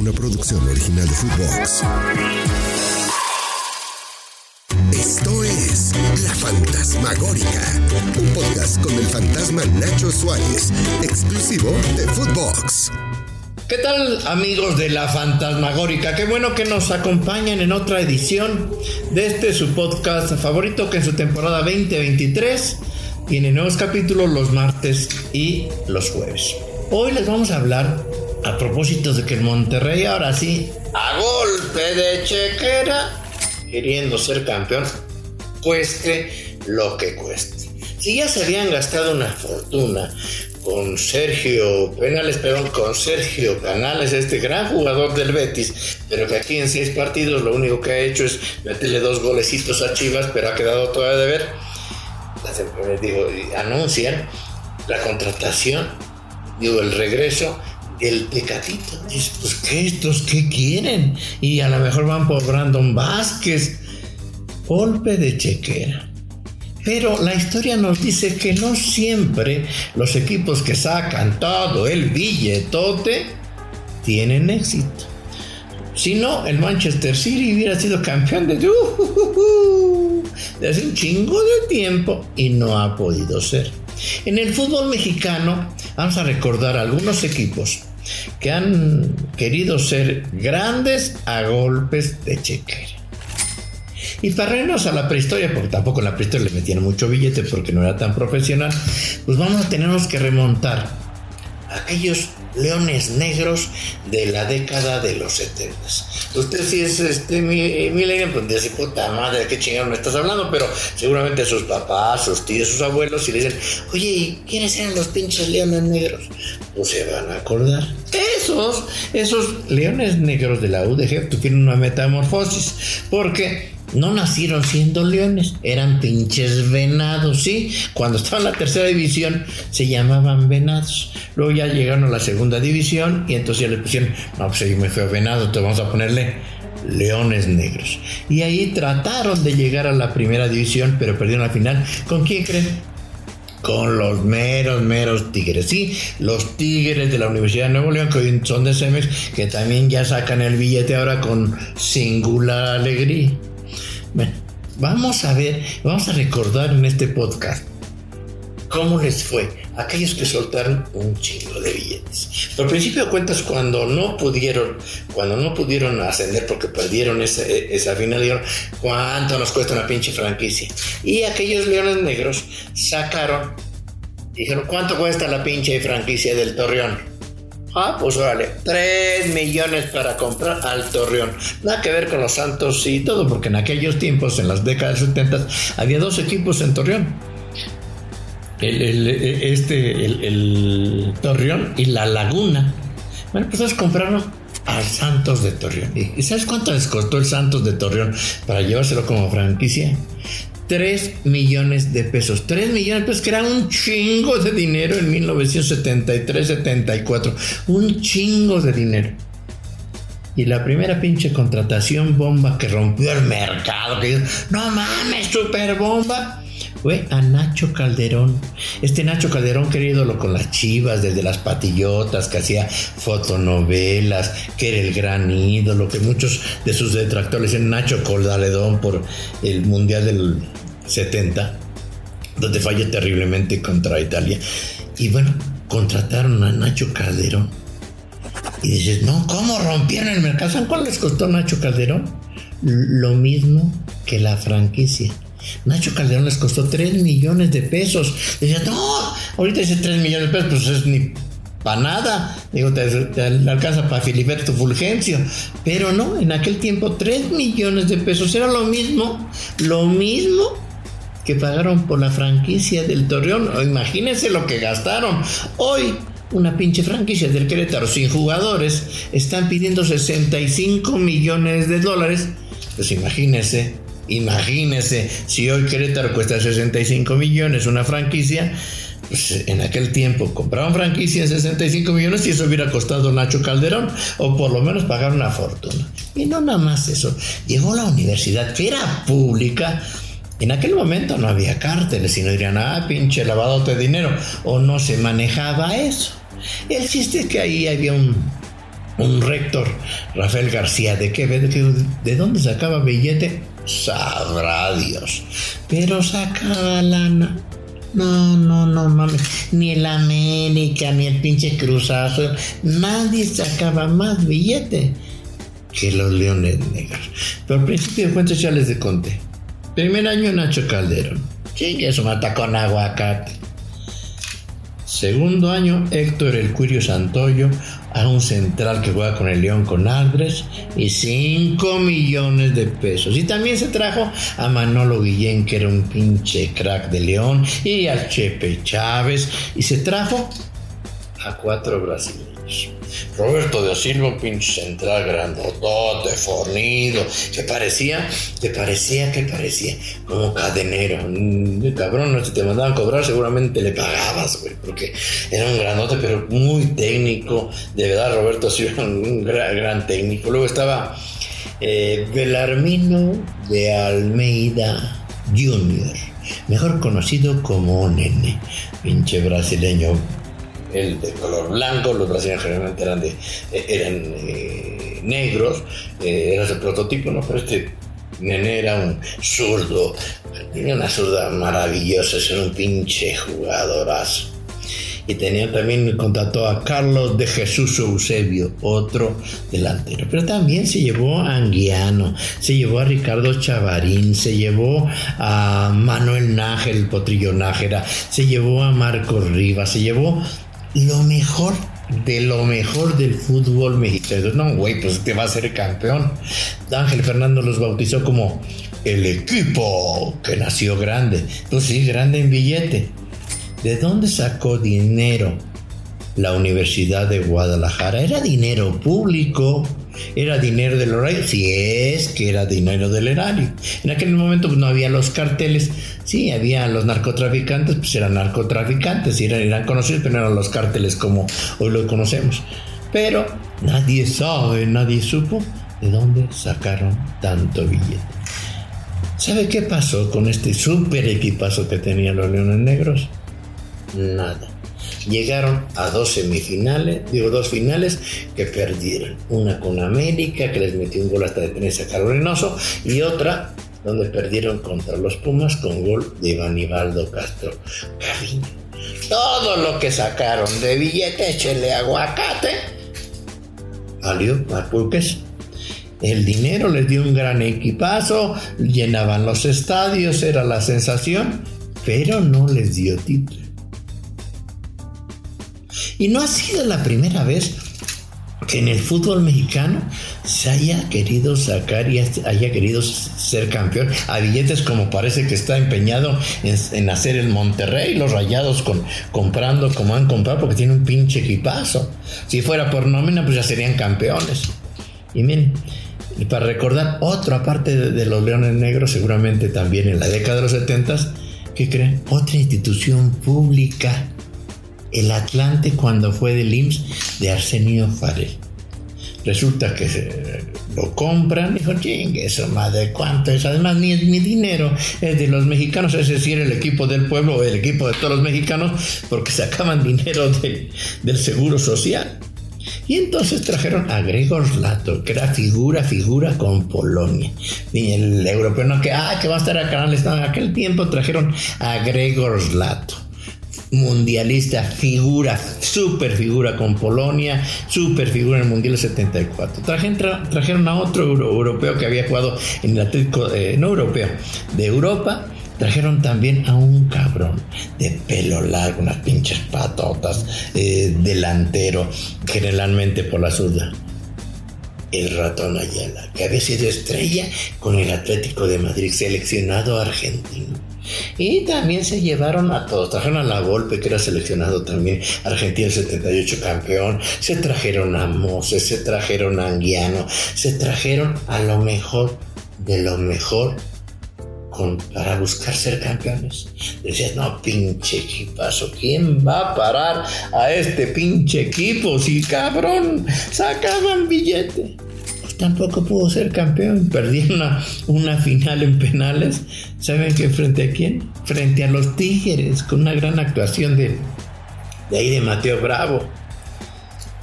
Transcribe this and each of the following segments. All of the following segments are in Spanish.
una producción original de Footbox. Esto es La Fantasmagórica, un podcast con el fantasma Nacho Suárez, exclusivo de Footbox. ¿Qué tal amigos de la Fantasmagórica? Qué bueno que nos acompañen en otra edición de este su podcast favorito que en su temporada 2023 tiene nuevos capítulos los martes y los jueves. Hoy les vamos a hablar a propósito de que el Monterrey ahora sí, a golpe de chequera, queriendo ser campeón, cueste lo que cueste. Si ya se habían gastado una fortuna con Sergio Penales, perdón, con Sergio Canales, este gran jugador del Betis, pero que aquí en seis partidos lo único que ha hecho es meterle dos golecitos a Chivas, pero ha quedado todavía de ver. Digo, anuncian la contratación, digo, el regreso del Tecatito. Dice, pues, ¿qué estos qué quieren? Y a lo mejor van por Brandon Vázquez. Golpe de chequera. Pero la historia nos dice que no siempre los equipos que sacan todo el billetote tienen éxito. Si no, el Manchester City hubiera sido campeón de, de hace un chingo de tiempo y no ha podido ser. En el fútbol mexicano vamos a recordar algunos equipos que han querido ser grandes a golpes de chequera. Y para irnos a la prehistoria, porque tampoco en la prehistoria le metían mucho billete porque no era tan profesional, pues vamos a tenernos que remontar aquellos leones negros de la década de los 70. Usted si es este milenio, pues dice, puta madre, qué chingado me estás hablando, pero seguramente sus papás, sus tíos, sus abuelos, y le dicen, oye, ¿y quiénes eran los pinches leones negros? Pues se van a acordar. Esos, esos leones negros de la UDG tuvieron una metamorfosis, porque no nacieron siendo leones, eran pinches venados, ¿sí? Cuando estaban en la tercera división se llamaban venados. Luego ya llegaron a la segunda división y entonces ya le pusieron, no, pues ahí me fue venado, entonces vamos a ponerle leones negros. Y ahí trataron de llegar a la primera división, pero perdieron la final. ¿Con quién creen? con los meros, meros tigres. Sí, los tigres de la Universidad de Nuevo León, que hoy son de Cemex, que también ya sacan el billete ahora con singular alegría. Bueno, vamos a ver, vamos a recordar en este podcast cómo les fue a aquellos que soltaron un chingo de billetes. Al principio de cuentas, cuando no pudieron, cuando no pudieron ascender porque perdieron esa, esa final, dijeron, ¿cuánto nos cuesta una pinche franquicia? Y aquellos leones negros sacaron, dijeron, ¿cuánto cuesta la pinche franquicia del Torreón? Ah, pues vale, 3 millones para comprar al Torreón. Nada que ver con los Santos y todo, porque en aquellos tiempos, en las décadas 70, había dos equipos en Torreón. El, este, el, Torreón y la Laguna. Bueno, pues ellos compraron al Santos de Torreón. ¿Y sabes cuánto les costó el Santos de Torreón para llevárselo como franquicia? 3 millones de pesos. 3 millones de pesos, que era un chingo de dinero en 1973-74. Un chingo de dinero. Y la primera pinche contratación bomba que rompió el mercado, que no mames, super bomba, fue a Nacho Calderón. Este Nacho Calderón, querido lo con las chivas, desde las patillotas, que hacía fotonovelas, que era el gran ídolo, que muchos de sus detractores dicen Nacho Calderón por el Mundial del 70, donde falla terriblemente contra Italia. Y bueno, contrataron a Nacho Calderón. Y dices, no, ¿cómo rompieron el mercado? ¿Saben cuál les costó Nacho Calderón? Lo mismo que la franquicia. Nacho Calderón les costó 3 millones de pesos. Decía, no, ahorita dice 3 millones de pesos, pues es ni para nada. Digo, te, alcanza para Filiberto Fulgencio. Pero no, en aquel tiempo 3 millones de pesos era lo mismo, lo mismo que pagaron por la franquicia del Torreón. Imagínense lo que gastaron. Hoy, una pinche franquicia del Querétaro sin jugadores están pidiendo 65 millones de dólares. Pues imagínense, imagínense, si hoy Querétaro cuesta 65 millones una franquicia. Pues en aquel tiempo compraban franquicia en 65 millones y eso hubiera costado Nacho Calderón, o por lo menos pagar una fortuna. Y no nada más eso. Llegó la universidad, que era pública, en aquel momento no había cárteles, sino dirían, ah, pinche lavado de dinero, o no se manejaba eso. El chiste es que ahí había un rector, Rafael García de Quevedo, ¿de dónde sacaba billete? Sabrá Dios. Pero sacaba lana. No, no, no mames. Ni el América, ni el pinche Cruzazo. Nadie sacaba más billete que los Leones Negros. Pero al principio de cuentas ya les de conté. Primer año Nacho Calderón. Chingue eso mata con aguacate. Segundo año Héctor El Curio Santoyo a un central que juega con el León con Albres y 5 millones de pesos. Y también se trajo a Manolo Guillén, que era un pinche crack de León, y al Chepe Chávez, y se trajo a cuatro brasileños. Roberto de Silva, pinche central grandotote, fornido, que parecía, que parecía, que parecía, como cadenero. Mm, cabrón, si te mandaban cobrar, seguramente le pagabas, güey, porque era un grandote, pero muy técnico. De verdad, Roberto Silva, un gran, técnico. Luego estaba eh, Belarmino de Almeida Jr., mejor conocido como Nene, pinche brasileño el de color blanco, los brasileños generalmente eran, de, eran eh, negros, eh, era ese prototipo, ¿no? Pero este nene era un zurdo, tenía una zurda maravillosa, era un pinche jugadorazo. Y tenía también contacto a Carlos de Jesús Eusebio, otro delantero. Pero también se llevó a Anguiano, se llevó a Ricardo Chavarín, se llevó a Manuel Nájel, Potrillo Nájera, se llevó a Marcos Rivas, se llevó lo mejor de lo mejor del fútbol mexicano. No, güey, pues te va a ser campeón. Ángel Fernando los bautizó como el equipo que nació grande. Pues sí, grande en billete. ¿De dónde sacó dinero la Universidad de Guadalajara? Era dinero público. ¿Era dinero del horario? Si es que era dinero del erario. En aquel momento pues, no había los carteles. Sí, había los narcotraficantes, pues eran narcotraficantes, eran, eran conocidos, pero no eran los carteles como hoy lo conocemos. Pero nadie sabe, nadie supo de dónde sacaron tanto billete. ¿Sabe qué pasó con este super equipazo que tenían los Leones Negros? Nada llegaron a dos semifinales, digo dos finales que perdieron. Una con América, que les metió un gol hasta de tenerse a Carolinoso, y otra donde perdieron contra los Pumas con gol de Ivanibaldo Castro Todo lo que sacaron de billete, échele aguacate, valió a pulques. El dinero les dio un gran equipazo, llenaban los estadios, era la sensación, pero no les dio título. Y no ha sido la primera vez que en el fútbol mexicano se haya querido sacar y haya querido ser campeón a billetes como parece que está empeñado en, hacer el Monterrey, los rayados con, comprando como han comprado porque tiene un pinche equipazo. Si fuera por nómina pues ya serían campeones. Y miren, y para recordar otro aparte de, de, los Leones Negros, seguramente también en la década de los 70, ¿qué creen? Otra institución pública el Atlante cuando fue del IMSS de Arsenio Farel. Resulta que lo compran, dijo, chingue eso, madre, ¿cuánto es? Además, ni es mi dinero, es de los mexicanos, es decir, el equipo del pueblo el equipo de todos los mexicanos, porque sacaban dinero del seguro social. Y entonces trajeron a Gregor Lato, que era figura, figura con Polonia. Y el europeo no que, ah, que va a estar acá, en aquel tiempo trajeron a Gregor Lato mundialista, figura, super figura con Polonia, super figura en el Mundial 74. Trajeron, a otro europeo que había jugado en el Atlético, eh, no europeo, de Europa. Trajeron también a un cabrón de pelo largo, unas pinches patotas, eh, delantero, generalmente por la zurda. El ratón Ayala, que había sido estrella con el Atlético de Madrid, seleccionado argentino y también se llevaron a todos. Trajeron a La Golpe, que era seleccionado también, Argentina 78 campeón. Se trajeron a Moses, se trajeron a Anguiano, se trajeron a lo mejor de lo mejor para buscar ser campeones. Decías, no, pinche equipazo, ¿quién va a parar a este pinche equipo? Si cabrón, sacaban billete tampoco pudo ser campeón. Perdí una, final en penales. ¿Saben qué? ¿Frente a quién? Frente a los Tigres, con una gran actuación de, de ahí de Mateo Bravo.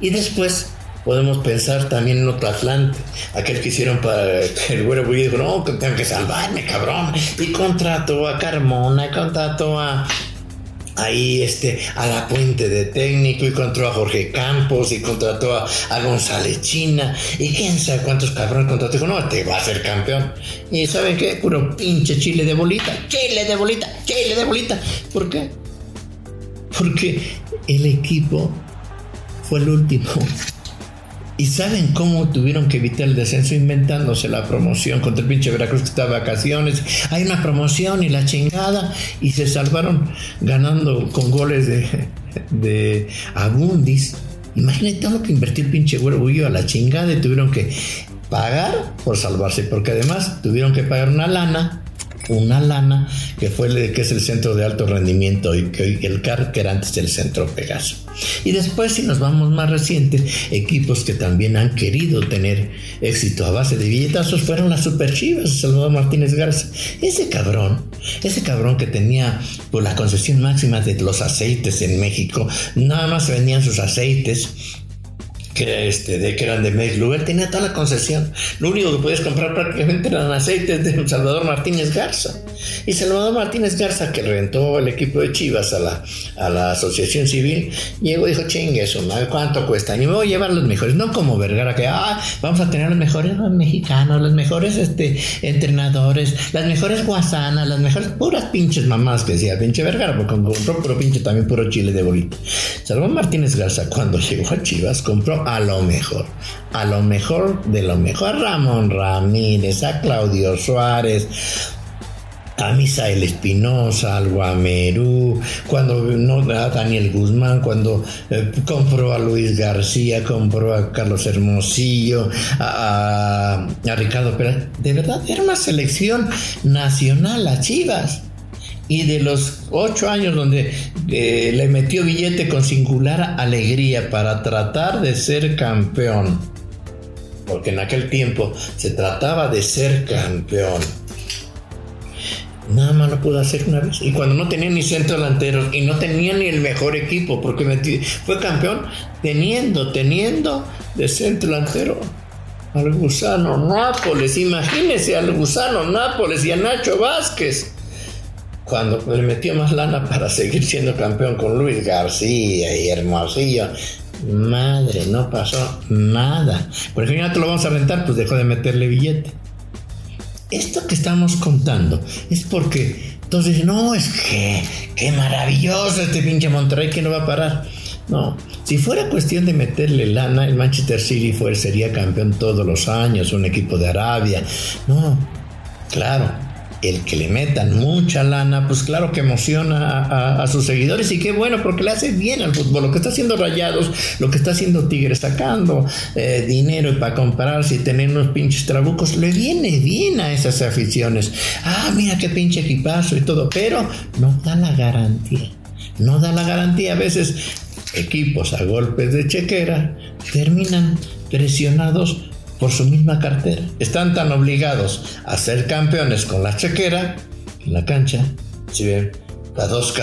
Y después Podemos pensar también en otro Atlante, aquel que hicieron para el güero dijo, no, que tengo que salvarme, cabrón. Y contrató a Carmona, contrató a ahí este, a la puente de técnico y contrató a Jorge Campos y contrató a, González China y quién sabe cuántos cabrones contrató. Dijo, no, te va a ser campeón. Y ¿saben qué? Puro pinche chile de bolita, chile de bolita, chile de bolita. ¿Por qué? Porque el equipo fue el último ¿Y saben cómo tuvieron que evitar el descenso inventándose la promoción contra el pinche Veracruz que está de vacaciones? Hay una promoción y la chingada y se salvaron ganando con goles de, de Abundis. Imagínate todo lo que invertir el pinche güero a la chingada y tuvieron que pagar por salvarse, porque además tuvieron que pagar una lana una lana que fue el, que es el centro de alto rendimiento y que el CAR, que era antes el centro Pegaso. Y después, si nos vamos más recientes, equipos que también han querido tener éxito a base de billetazos fueron las Super Chivas, Salvador Martínez Garza. Ese cabrón, ese cabrón que tenía por pues, la concesión máxima de los aceites en México, nada más vendían sus aceites que, este, de, que eran de Mex Lugar, tenía toda la concesión. Lo único que podías comprar prácticamente eran aceites de Salvador Martínez Garza. Y Salvador Martínez Garza, que rentó el equipo de Chivas a la, a la asociación civil, llegó y dijo, chingue eso, ¿cuánto cuesta? Y me voy a llevar los mejores, no como Vergara, que ah, vamos a tener los mejores mexicanos, los mejores este, entrenadores, las mejores guasanas, las mejores puras pinches mamás que decía pinche Vergara, porque compró puro pinche también puro chile de bolita. Salvador Martínez Garza, cuando llegó a Chivas, compró a lo mejor, a lo mejor de lo mejor, a Ramón Ramírez, a Claudio Suárez, a Misael Espinosa, al Guamerú, cuando no a Daniel Guzmán, cuando eh, compró a Luis García, compró a Carlos Hermosillo, a, Ricardo Pérez. De verdad, era una selección nacional a Chivas. Y de los ocho años donde eh, le metió billete con singular alegría para tratar de ser campeón, porque en aquel tiempo se trataba de ser campeón Nada más lo pudo hacer una vez. Y cuando no tenía ni centro delantero y no tenía ni el mejor equipo, porque fue campeón teniendo, teniendo de centro delantero al gusano Nápoles. Imagínese al gusano Nápoles y a Nacho Vázquez. Cuando le metió más lana para seguir siendo campeón con Luis García y Hermosillo. Madre, no pasó nada. Por ejemplo, ya te lo vamos a rentar, pues dejó de meterle billete. Esto que estamos contando es porque dicen, no, es que, qué maravilloso este pinche Monterrey que no va a parar. No, si fuera cuestión de meterle lana, el Manchester City sería campeón todos los años, un equipo de Arabia. No, claro, el que le metan mucha lana, pues claro que emociona a, sus seguidores y qué bueno, porque le hace bien al fútbol. Lo que está haciendo Rayados, lo que está haciendo Tigres, sacando eh, dinero para comprarse y tener unos pinches trabucos, le viene bien a esas aficiones. Ah, mira qué pinche equipazo y todo, pero no da la garantía. No da la garantía. A veces equipos a golpes de chequera terminan presionados por su misma cartera. Están tan obligados a ser campeones con la chequera en la cancha, si ven, las dos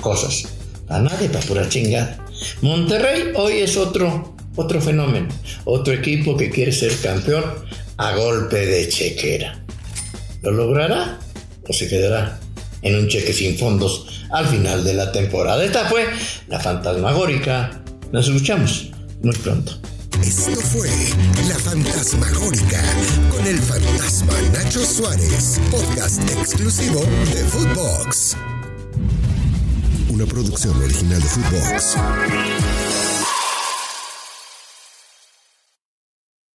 cosas. A nadie para pura chingada. Monterrey hoy es otro, otro fenómeno, otro equipo que quiere ser campeón a golpe de chequera. ¿Lo logrará o se quedará en un cheque sin fondos al final de la temporada? Esta fue la fantasmagórica. Nos escuchamos muy pronto. Esto fue La Fantasmagórica con el fantasma Nacho Suárez, podcast exclusivo de Footbox. Una producción original de Footbox.